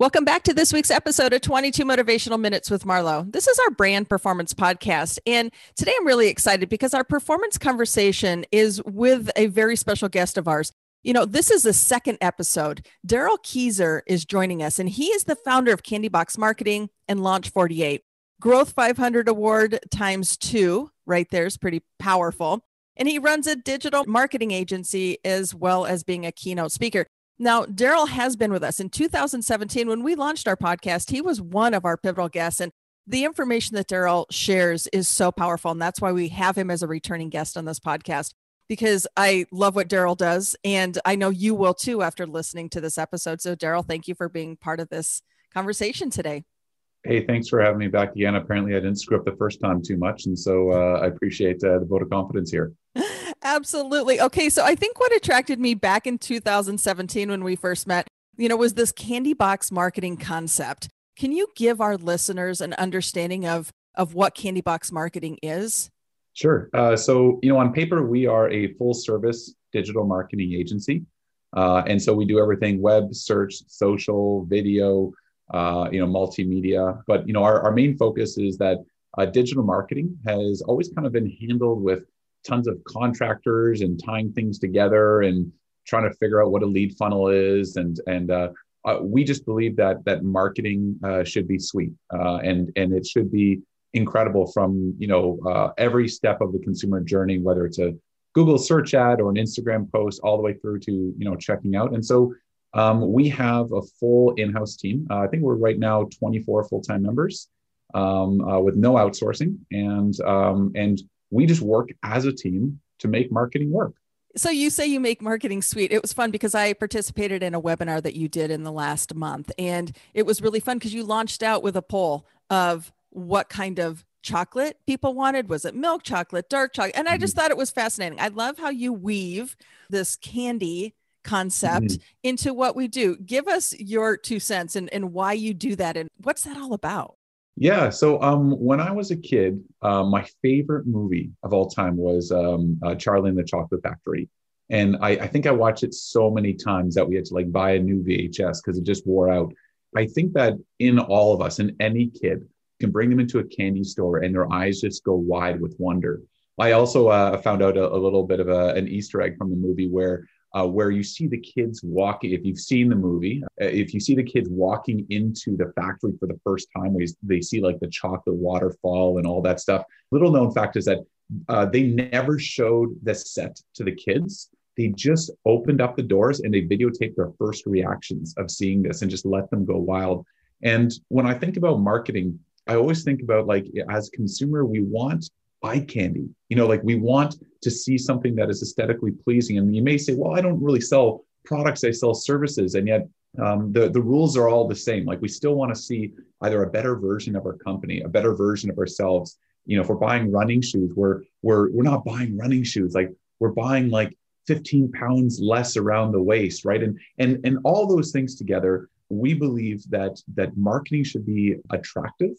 Welcome back to this week's episode of 22 Motivational Minutes with Marlo. This is our brand performance podcast. And today I'm really excited because our performance conversation is with a very special guest of ours. You know, this is the second episode. Darrell Keezer is joining us, and he is the founder of Candy Box Marketing and Launch 48. Growth 500 Award times two, right there is pretty powerful. And he runs a digital marketing agency as well as being a keynote speaker. Now, Darrell has been with us in 2017 when we launched our podcast. He was one of our pivotal guests, and the information that Darrell shares is so powerful. And that's why we have him as a returning guest on this podcast because I love what Darrell does. And I know you will too after listening to this episode. So, Darrell, thank you for being part of this conversation today. Hey, thanks for having me back again. Apparently, I didn't screw up the first time too much. And so uh, I appreciate uh, the vote of confidence here. Absolutely. Okay. So I think what attracted me back in 2017 when we first met, you know, was this candy box marketing concept. Can you give our listeners an understanding of, of what candy box marketing is? Sure. Uh, so, you know, on paper, we are a full service digital marketing agency. Uh, and so we do everything web, search, social, video, uh, you know, multimedia. But, you know, our, our main focus is that uh, digital marketing has always kind of been handled with tons of contractors and tying things together and trying to figure out what a lead funnel is. And and uh, uh, we just believe that that marketing uh, should be sweet uh, and and it should be incredible from you know uh, every step of the consumer journey whether it's a google search ad or an instagram post all the way through to you know checking out. And so um, we have a full in-house team. Uh, i think we're right now 24 full-time members um, with no outsourcing. And um, and we just work as a team to make marketing work. So you say you make marketing sweet. It was fun because I participated in a webinar that you did in the last month and it was really fun because you launched out with a poll of what kind of chocolate people wanted. Was it milk chocolate, dark chocolate? And I just mm-hmm. thought it was fascinating. I love how you weave this candy concept mm-hmm. into what we do. Give us your two cents and, and why you do that and what's that all about? Yeah. So um, when I was a kid, uh, my favorite movie of all time was um, uh, Charlie and the Chocolate Factory. And I, I, think I watched it so many times that we had to like buy a new VHS because it just wore out. I think that in all of us, in any kid, can bring them into a candy store and their eyes just go wide with wonder. I also uh, found out a, a, little bit of a, an Easter egg from the movie where uh, where you see the kids walking. If you've seen the movie, uh, if you see the kids walking into the factory for the first time, they see like the chocolate waterfall and all that stuff. Little known fact is that uh, they never showed the set to the kids. They just opened up the doors and they videotaped their first reactions of seeing this and just let them go wild. And when I think about marketing, I always think about like as consumer, we want eye candy. You know, like we want to see something that is aesthetically pleasing. And you may say, well, I don't really sell products, I sell services. And yet um, the, the rules are all the same. Like we still want to see either a better version of our company, a better version of ourselves. You know, if we're buying running shoes, we're we're we're not buying running shoes. Like we're buying like 15 pounds less around the waist, right? And and and all those things together, we believe that that marketing should be attractive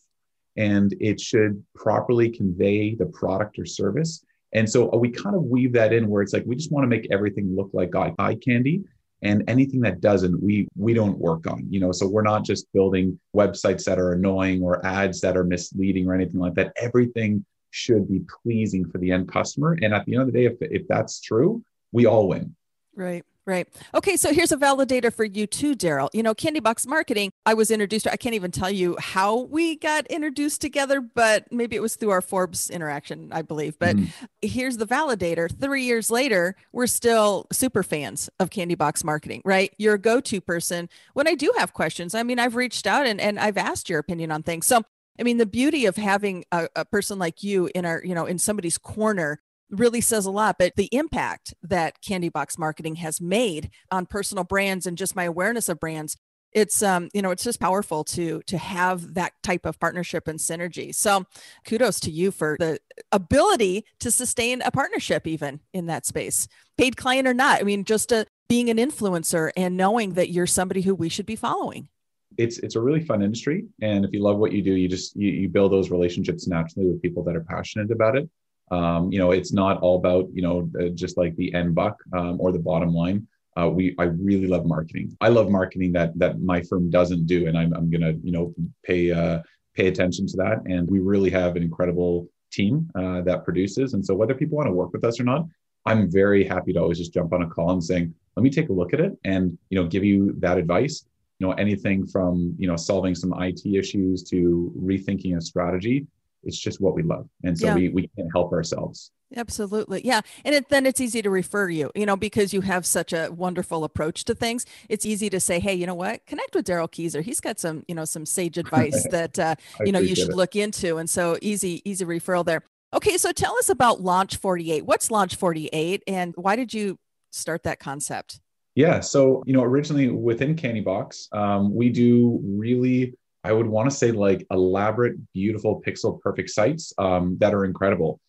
and it should properly convey the product or service. And so we kind of weave that in where it's like we just want to make everything look like eye candy and anything that doesn't we we don't work on you know? So we're not just building websites that are annoying or ads that are misleading or anything like that. Everything should be pleasing for the end customer. And at the end of the day if, if that's true we all win. Right Right. Okay. So here's a validator for you too, Darrell. You know, Candy Box Marketing, I was introduced to, I can't even tell you how we got introduced together, but maybe it was through our Forbes interaction, I believe. But mm. here's the validator. Three years later, we're still super fans of Candy Box Marketing, right? You're a go to person. When I do have questions, I mean, I've reached out and, and I've asked your opinion on things. So I mean, the beauty of having a, a, person like you in our, you know, in somebody's corner really says a lot. But the impact that Candy Box Marketing has made on personal brands and just my awareness of brands, it's um, you know, it's just powerful to to have that type of partnership and synergy. So kudos to you for the ability to sustain a partnership even in that space, paid client or not. I mean, just a, being an influencer and knowing that you're somebody who we should be following it's it's a really fun industry and if you love what you do you just you, you build those relationships naturally with people that are passionate about it um, you know, it's not all about, you know, uh, just like the end buck um, or the bottom line. uh, we I really love marketing. I love marketing that that my firm doesn't do, and I'm I'm gonna you know pay uh, pay attention to that. And we really have an incredible team uh, that produces. And so whether people want to work with us or not, I'm very happy to always just jump on a call and saying, let me take a look at it and you know give you that advice. You know anything from you know solving some IT issues to rethinking a strategy. It's just what we love, and so yeah. we we can't help ourselves. Absolutely. Yeah. And it, then it's easy to refer you, you know, because you have such a wonderful approach to things. It's easy to say, hey, you know what? Connect with Darrell Keezer. He's got some, you know, some sage advice that, uh, you know, you should it. look into. And so easy, easy referral there. Okay. So tell us about Launch 48. What's Launch 48 and why did you start that concept? Yeah. So, you know, originally within Candybox, um, we do really, I would want to say like elaborate, beautiful, pixel perfect sites um, that are incredible.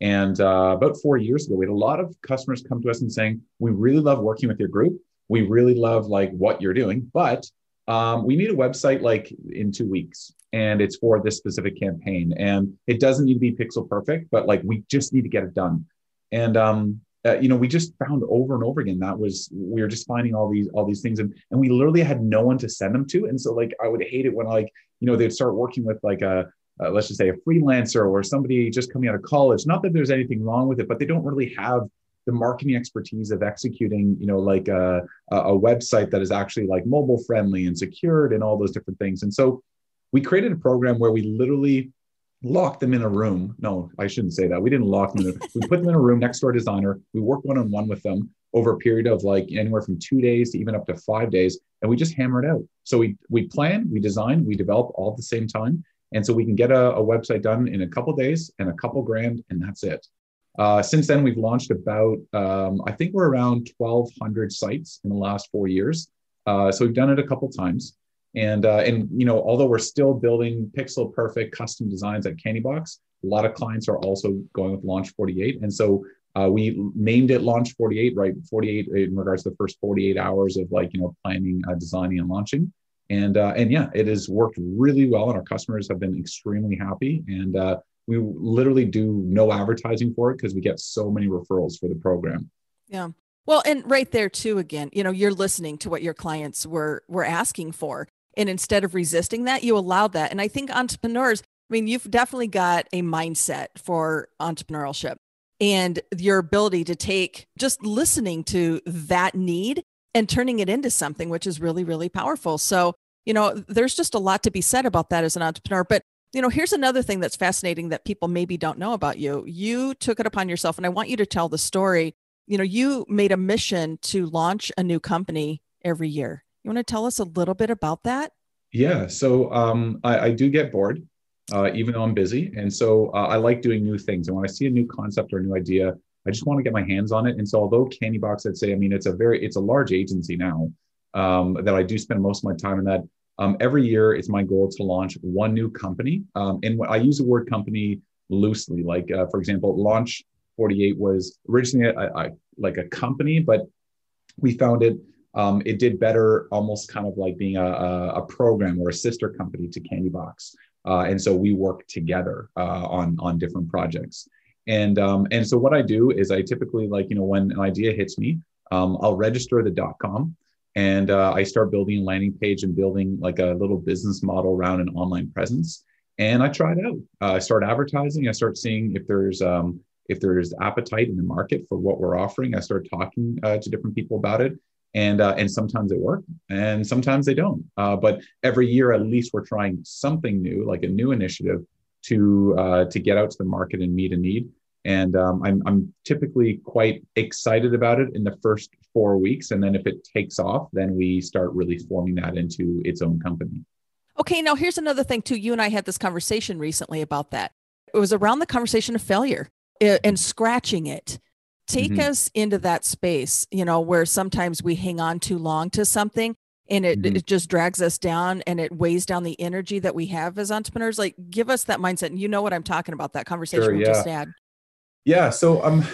And uh, about four years ago, we had a lot of customers come to us and saying, "We really love working with your group. We really love like what you're doing, but um, we need a website like in two weeks, and it's for this specific campaign. And it doesn't need to be pixel perfect, but like we just need to get it done." And um, uh, you know, we just found over and over again that was we were just finding all these all these things, and and we literally had no one to send them to. And so like I would hate it when like you know they'd start working with like a uh, let's just say a freelancer or somebody just coming out of college not that there's anything wrong with it but they don't really have the marketing expertise of executing you know like a, a website that is actually like mobile friendly and secured and all those different things and so we created a program where we literally locked them in a room no i shouldn't say that we didn't lock them in a, we put them in a room next to our designer we worked one-on-one with them over a period of like anywhere from two days to even up to five days and we just hammer it out so we we plan we design we develop all at the same time and so we can get a, a website done in a couple days and a couple grand, and that's it. Uh, since then, we've launched about, um, I think we're around 1,200 sites in the last four years. Uh, so we've done it a couple times. And, uh, and, you know, although we're still building pixel perfect custom designs at Candybox, a lot of clients are also going with Launch 48. And so uh, we named it Launch 48, right? 48 in regards to the first 48 hours of like, you know, planning, uh, designing, and launching and uh, and yeah, it has worked really well, and our customers have been extremely happy. And uh, we literally do no advertising for it because we get so many referrals for the program. Yeah. Well, and right there too, again, you know, you're listening to what your clients were were asking for, and instead of resisting that, you allowed that. And I think entrepreneurs, I mean, you've definitely got a mindset for entrepreneurship and your ability to take just listening to that need and turning it into something which is really really powerful. So you know there's just a lot to be said about that as an entrepreneur. But you know here's another thing that's fascinating that people maybe don't know about you. You took it upon yourself and i want you to tell the story. You know you made a mission to launch a new company every year you want to tell us a little bit about that yeah so um, I, I, do get bored uh, even though i'm busy and so uh, i like doing new things and when i see a new concept or a new idea I just want to get my hands on it. And so, although Candybox, I'd say, I mean, it's a very, it's a large agency now um, that I do spend most of my time in that. Um, every year, it's my goal to launch one new company. Um, and I use the word company loosely. Like, uh, for example, Launch 48 was originally a, a, like a company, but we found it. Um, it did better, almost kind of like being a, a, program or a sister company to Candybox. Uh, and so we work together uh, on on different projects. And um, and so what I do is I typically like you know when an idea hits me, um, I'll register the dot com and uh, I start building a landing page and building like a little business model around an online presence. And I try it out. Uh, I start advertising. I start seeing if there's um, if there's appetite in the market for what we're offering. I start talking uh, to different people about it, and uh, and sometimes it works, and sometimes they don't. Uh, but every year, at least, we're trying something new, like a new initiative, to uh, to get out to the market and meet a need. And um, I'm I'm typically quite excited about it in the first four weeks, and then if it takes off, then we start really forming that into its own company. Okay, now here's another thing too. You and I had this conversation recently about that. It was around the conversation of failure and scratching it. Take mm-hmm. us into that space, you know, where sometimes we hang on too long to something and it, mm-hmm. it just drags us down and it weighs down the energy that we have as entrepreneurs like give us that mindset and you know what i'm talking about that conversation sure, we just had yeah so um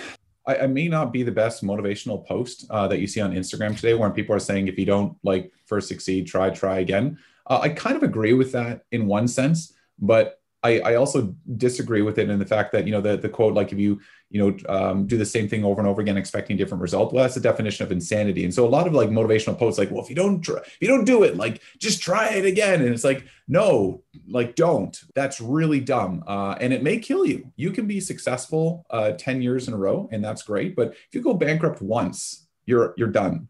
I, I, may not be the best motivational post uh, that you see on instagram today where people are saying if you don't like first succeed try try again uh, i kind of agree with that in one sense but I, I also disagree with it in the fact that you know the the quote like if you you know um, do the same thing over and over again expecting different result well that's the definition of insanity. And so a lot of like motivational posts like well if you don't try, if you don't do it like just try it again. And it's like no like don't. That's really dumb. Uh, and it may kill you. You can be successful uh, 10 years in a row and that's great. But if you go bankrupt once you're you're done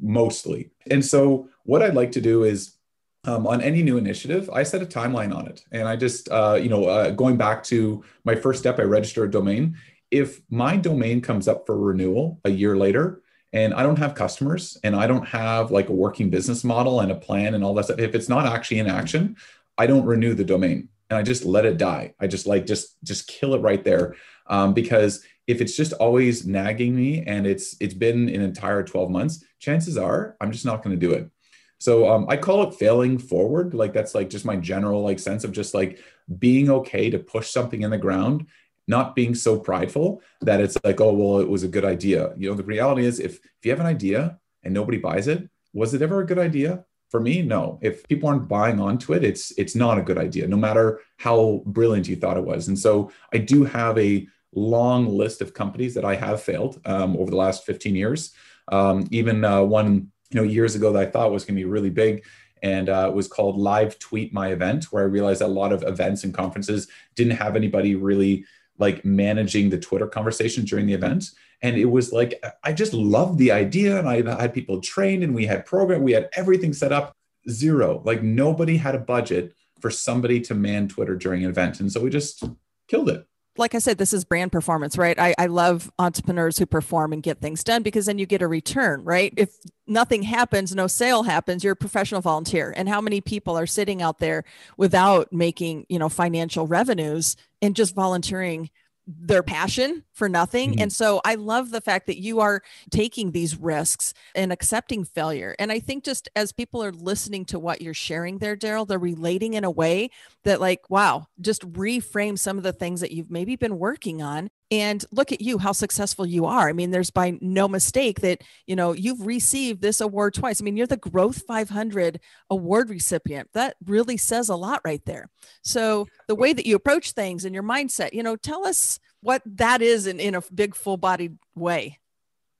mostly. And so what i'd like to do is um, on any new initiative, I set a timeline on it. And I just, uh, you know, uh, going back to my first step, I register a domain. If my domain comes up for renewal a year later and I don't have customers and I don't have like a working business model and a plan and all that stuff, if it's not actually in action, I don't renew the domain and I just let it die. I just like, just, just kill it right there. Um, because if it's just always nagging me and it's, it's been an entire 12 months, chances are I'm just not going to do it. So um, I call it failing forward. Like that's like just my general like sense of just like being okay to push something in the ground, not being so prideful that it's like, oh, well, it was a good idea. You know, the reality is if, if you have an idea and nobody buys it, was it ever a good idea? For me, no. If people aren't buying onto it, it's it's not a good idea, no matter how brilliant you thought it was. And so I do have a long list of companies that I have failed um, over the last 15 years. Um, even uh, one you know years ago that I thought was going to be really big and uh, it was called live tweet my event where i realized that a lot of events and conferences didn't have anybody really like managing the twitter conversation during the event. And it was like i just loved the idea and i had people trained and we had program we had everything set up. Zero. Like nobody had a budget for somebody to man twitter during an event and so we just killed it like I said, this is brand performance, right? I, I love entrepreneurs who perform and get things done because then you get a return, right? If nothing happens, no sale happens, you're a professional volunteer. And how many people are sitting out there without making, you know, financial revenues and just volunteering their passion for nothing. Mm-hmm. And so I love the fact that you are taking these risks and accepting failure. And I think just as people are listening to what you're sharing there, Darrell, they're relating in a way that, like, wow, just reframe some of the things that you've maybe been working on and look at you how successful you are. I mean there's by no mistake that you know you've received this award twice. I mean you're the growth 500 award recipient. That really says a lot right there. So the way that you approach things and your mindset you know tell us what that is in, in a big full bodied way.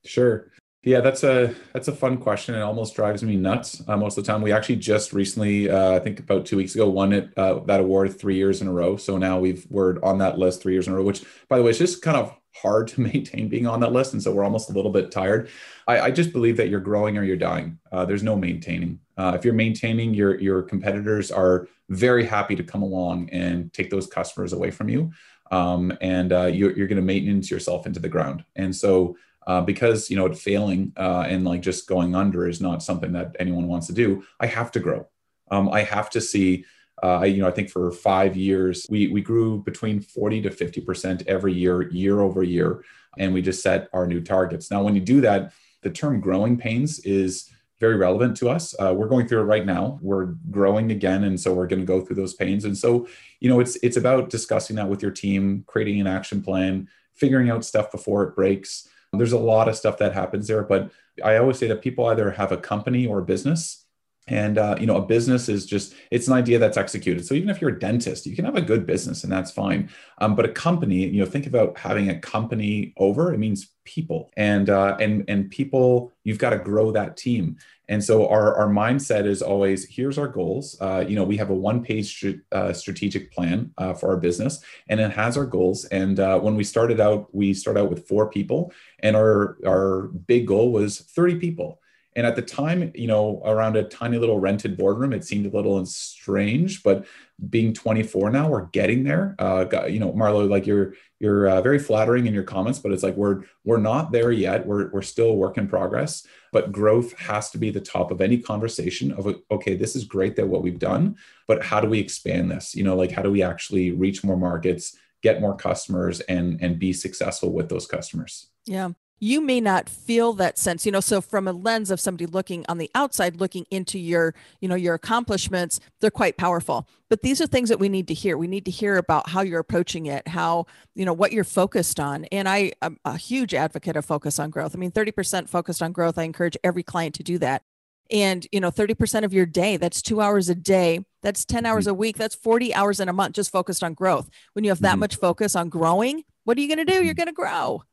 Sure yeah, that's a that's a fun question. It almost drives me nuts uh, most of the time. We actually just recently, uh, I think about two weeks ago, won it uh, that award three years in a row. So now we've we're on that list three years in a row. Which, by the way, is just kind of hard to maintain being on that list, and so we're almost a little bit tired. I, I just believe that you're growing or you're dying. Uh, there's no maintaining. Uh, if you're maintaining, your your competitors are very happy to come along and take those customers away from you, um, and uh, you're you're going to maintenance yourself into the ground. And so uh, because you know failing uh, and like just going under is not something that anyone wants to do i have to grow. Um, i have to see uh, you know i think for five years we we grew between 40 to 50 percent every year year over year and we just set our new targets. Now when you do that the term growing pains is very relevant to us. Uh, we're going through it right now. We're growing again and so we're going to go through those pains. And so you know it's it's about discussing that with your team creating an action plan figuring out stuff before it breaks there's a lot of stuff that happens there, but I always say that people either have a company or a business. And uh, you know, a business is just it's an idea that's executed. So even if you're a dentist, you can have a good business and that's fine. Um, but a company, you know, think about having a company over. It means people, and uh, and and people. You've got to grow that team. And so our, our mindset is always here's our goals. Uh, you know, we have a one page uh, strategic plan uh, for our business and it has our goals. And uh, when we started out, we started out with four people and our, our big goal was 30 people. And at the time, you know, around a tiny little rented boardroom, it seemed a little strange, but being 24 now, we're getting there. Uh, you know, Marlo, like you're you're uh, very flattering in your comments, but it's like we're we're not there yet. We're we're still a work in progress. But growth has to be the top of any conversation. Of okay, this is great that what we've done, but how do we expand this? You know, like how do we actually reach more markets, get more customers, and and be successful with those customers? Yeah you may not feel that sense you know so from a lens of somebody looking on the outside looking into your you know your accomplishments they're quite powerful but these are things that we need to hear we need to hear about how you're approaching it how you know what you're focused on and i am a huge advocate of focus on growth i mean 30% focused on growth i encourage every client to do that and you know 30% of your day that's two hours a day That's 10 hours mm-hmm. a week. That's 40 hours in a month just focused on growth. When you have that mm-hmm. much focus on growing, what are you going to do? You're mm-hmm. going to grow.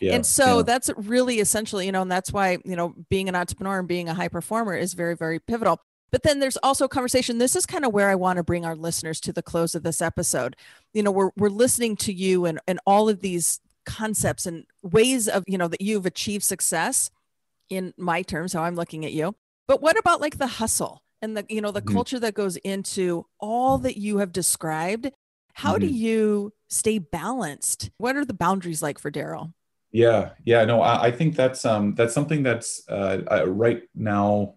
Yeah, and so yeah. that's really essentially, you know, and that's why, you know, being an entrepreneur and being a high performer is very, very pivotal. But then there's also a conversation. This is kind of where I want to bring our listeners to the close of this episode. You know, we're we're listening to you and and all of these concepts and ways of, you know, that you've achieved success in my terms, how I'm looking at you. But what about like the hustle and the, you know, the mm-hmm. culture that goes into all that you have described? How mm-hmm. do you stay balanced? What are the boundaries like for Darrell? Yeah, yeah, no, I, I, think that's um that's something that's uh, uh, right now.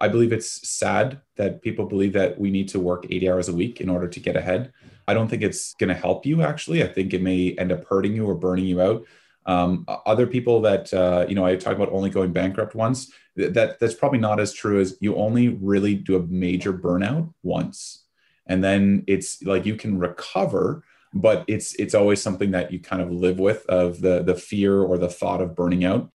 I believe it's sad that people believe that we need to work 80 hours a week in order to get ahead. I don't think it's going to help you. Actually, I think it may end up hurting you or burning you out. Um, other people that uh, you know, I talk about only going bankrupt once. That that's probably not as true as you only really do a major burnout once, and then it's like you can recover but it's it's always something that you kind of live with of the the fear or the thought of burning out.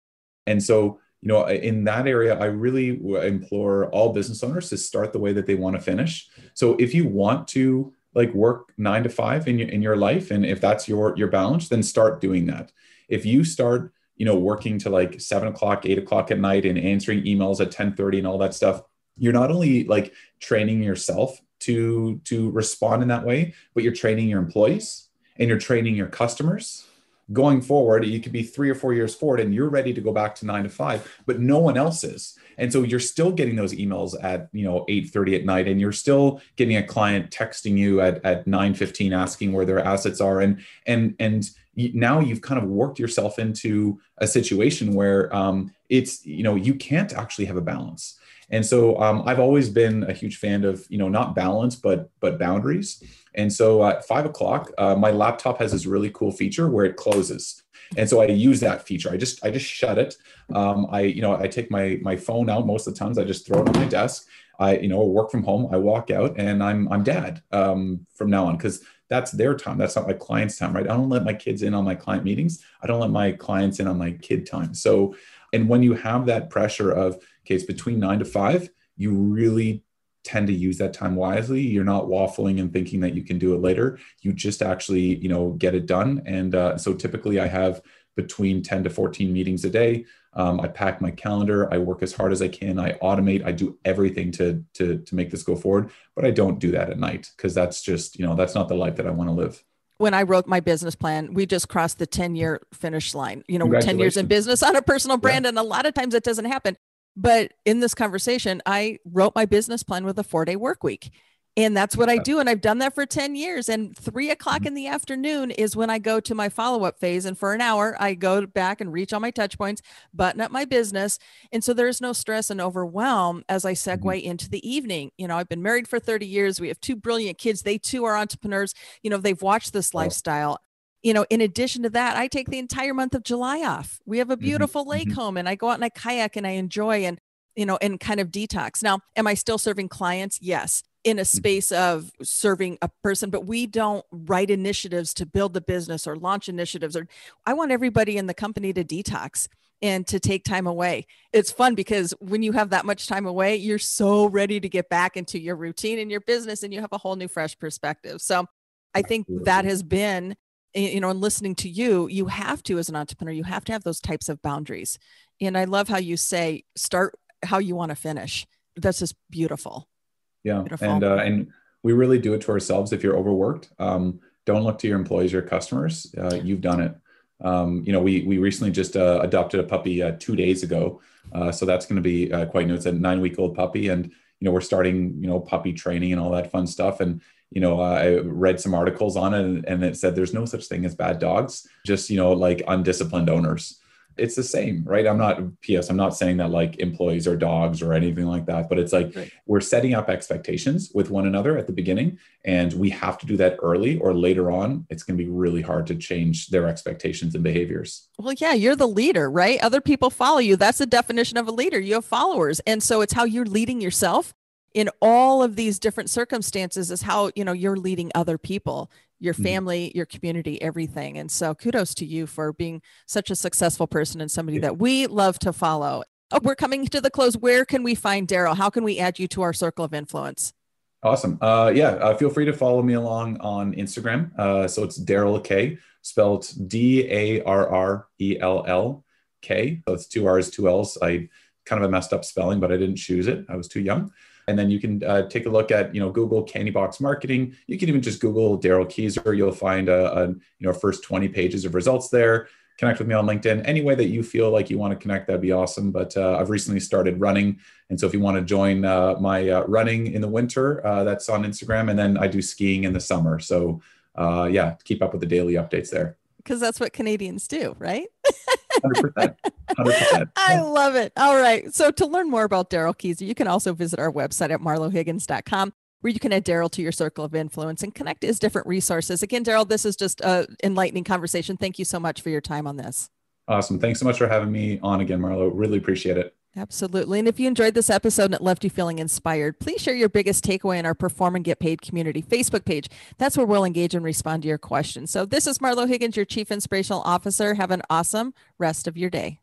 And so you know in that area i really implore all business owners to start the way that they want to finish. So if you want to like work nine to five in your in your life and if that's your your balance then start doing that. If you start you know working to like seven o'clock eight o'clock at night and answering emails at 10 30 and all that stuff you're not only like training yourself to to respond in that way but you're training your employees and you're training your customers. Going forward you could be three or four years forward and you're ready to go back to nine to five but no one else is. And so you're still getting those emails at you know 8 30 at night and you're still getting a client texting you at, at 9 15 asking where their assets are. And and and now you've kind of worked yourself into a situation where um, it's you know you can't actually have a balance and so um, I've always been a huge fan of, you know, not balance, but but boundaries. And so at five o'clock, uh, my laptop has this really cool feature where it closes. And so I use that feature. I just I just shut it. Um, I you know I take my my phone out most of the times. I just throw it on my desk. I you know work from home. I walk out and I'm I'm dad um, from now on because that's their time. That's not my client's time, right? I don't let my kids in on my client meetings. I don't let my clients in on my kid time. So, and when you have that pressure of Okay, it's between nine to five. You really tend to use that time wisely. You're not waffling and thinking that you can do it later. You just actually, you know, get it done. And uh, so typically I have between 10 to 14 meetings a day. Um, I pack my calendar. I work as hard as I can. I automate. I do everything to to to make this go forward. But I don't do that at night because that's just you know that's not the life that I want to live when I wrote my business plan, we just crossed the 10 year finish line. You know, 10 years in business on a personal brand. Yeah. And a lot of times it doesn't happen. But in this conversation, I wrote my business plan with a four day work week. And that's what I do. And I've done that for 10 years. And three o'clock mm-hmm. in the afternoon is when I go to my follow up phase. And for an hour, I go back and reach all my touch points, button up my business. And so there's no stress and overwhelm as I segue mm-hmm. into the evening. You know, I've been married for 30 years. We have two brilliant kids. They too are entrepreneurs. You know, they've watched this lifestyle you know, in addition to that, I take the entire month of July off. We have a mm-hmm. beautiful mm-hmm. lake home and I go out and I kayak and I enjoy and, you know, and kind of detox. Now, am I still serving clients? Yes, in a mm-hmm. space of serving a person, but we don't write initiatives to build the business or launch initiatives. Or I want everybody in the company to detox and to take time away. It's fun because when you have that much time away, you're so ready to get back into your routine and your business and you have a whole new fresh perspective. So I think that has been you know, and listening to you, you have to, as an entrepreneur, you have to have those types of boundaries. And I love how you say, start how you want to finish. That's just beautiful. Yeah. Beautiful. And, uh, and we really do it to ourselves. If you're overworked, um, don't look to your employees, your customers. Uh, you've done it. Um, you know, we, we recently just uh, adopted a puppy uh, two days ago. Uh, so that's going to be uh, quite new. It's a nine week old puppy. And, you know, we're starting, you know, puppy training and all that fun stuff. And, you know, I read some articles on it and, it said there's no such thing as bad dogs, just, you know, like undisciplined owners. It's the same, right? I'm not, P.S., I'm not saying that like employees are dogs or anything like that, but it's like right. we're setting up expectations with one another at the beginning. And we have to do that early or later on. It's going to be really hard to change their expectations and behaviors. Well, yeah, you're the leader, right? Other people follow you. That's the definition of a leader. You have followers. And so it's how you're leading yourself in all of these different circumstances is how you know you're leading other people your mm-hmm. family your community everything and so kudos to you for being such a successful person and somebody that we love to follow oh, we're coming to the close where can we find darrell how can we add you to our circle of influence Awesome. Uh, yeah, uh, feel free to follow me along on Instagram. Uh, so it's darrell K, spelled D A R R E L L K. So it's two R's, two L's. I kind of a messed up spelling, but I didn't choose it. I was too young. And then you can uh, take a look at, you know, Google Candy Box Marketing. You can even just Google Darrell Keezer. You'll find a, a, you know, first 20 pages of results there. Connect with me on LinkedIn. Any way that you feel like you want to connect, that'd be awesome. But uh, I've recently started running. And so if you want to join uh, my uh, running in the winter, uh, that's on Instagram. And then I do skiing in the summer. So uh, yeah, keep up with the daily updates there. Because that's what Canadians do, right? 100%. 100%. I love it. All right. So to learn more about Darrell Keezer, you can also visit our website at marlohiggins.com where you can add Darrell to your circle of influence and connect his different resources. Again, Darrell, this is just a enlightening conversation. Thank you so much for your time on this. Awesome. Thanks so much for having me on again, Marlo. Really appreciate it. Absolutely. And if you enjoyed this episode and it left you feeling inspired, please share your biggest takeaway in our Perform and Get Paid community Facebook page. That's where we'll engage and respond to your questions. So this is Marlo Higgins, your Chief Inspirational Officer. Have an awesome rest of your day.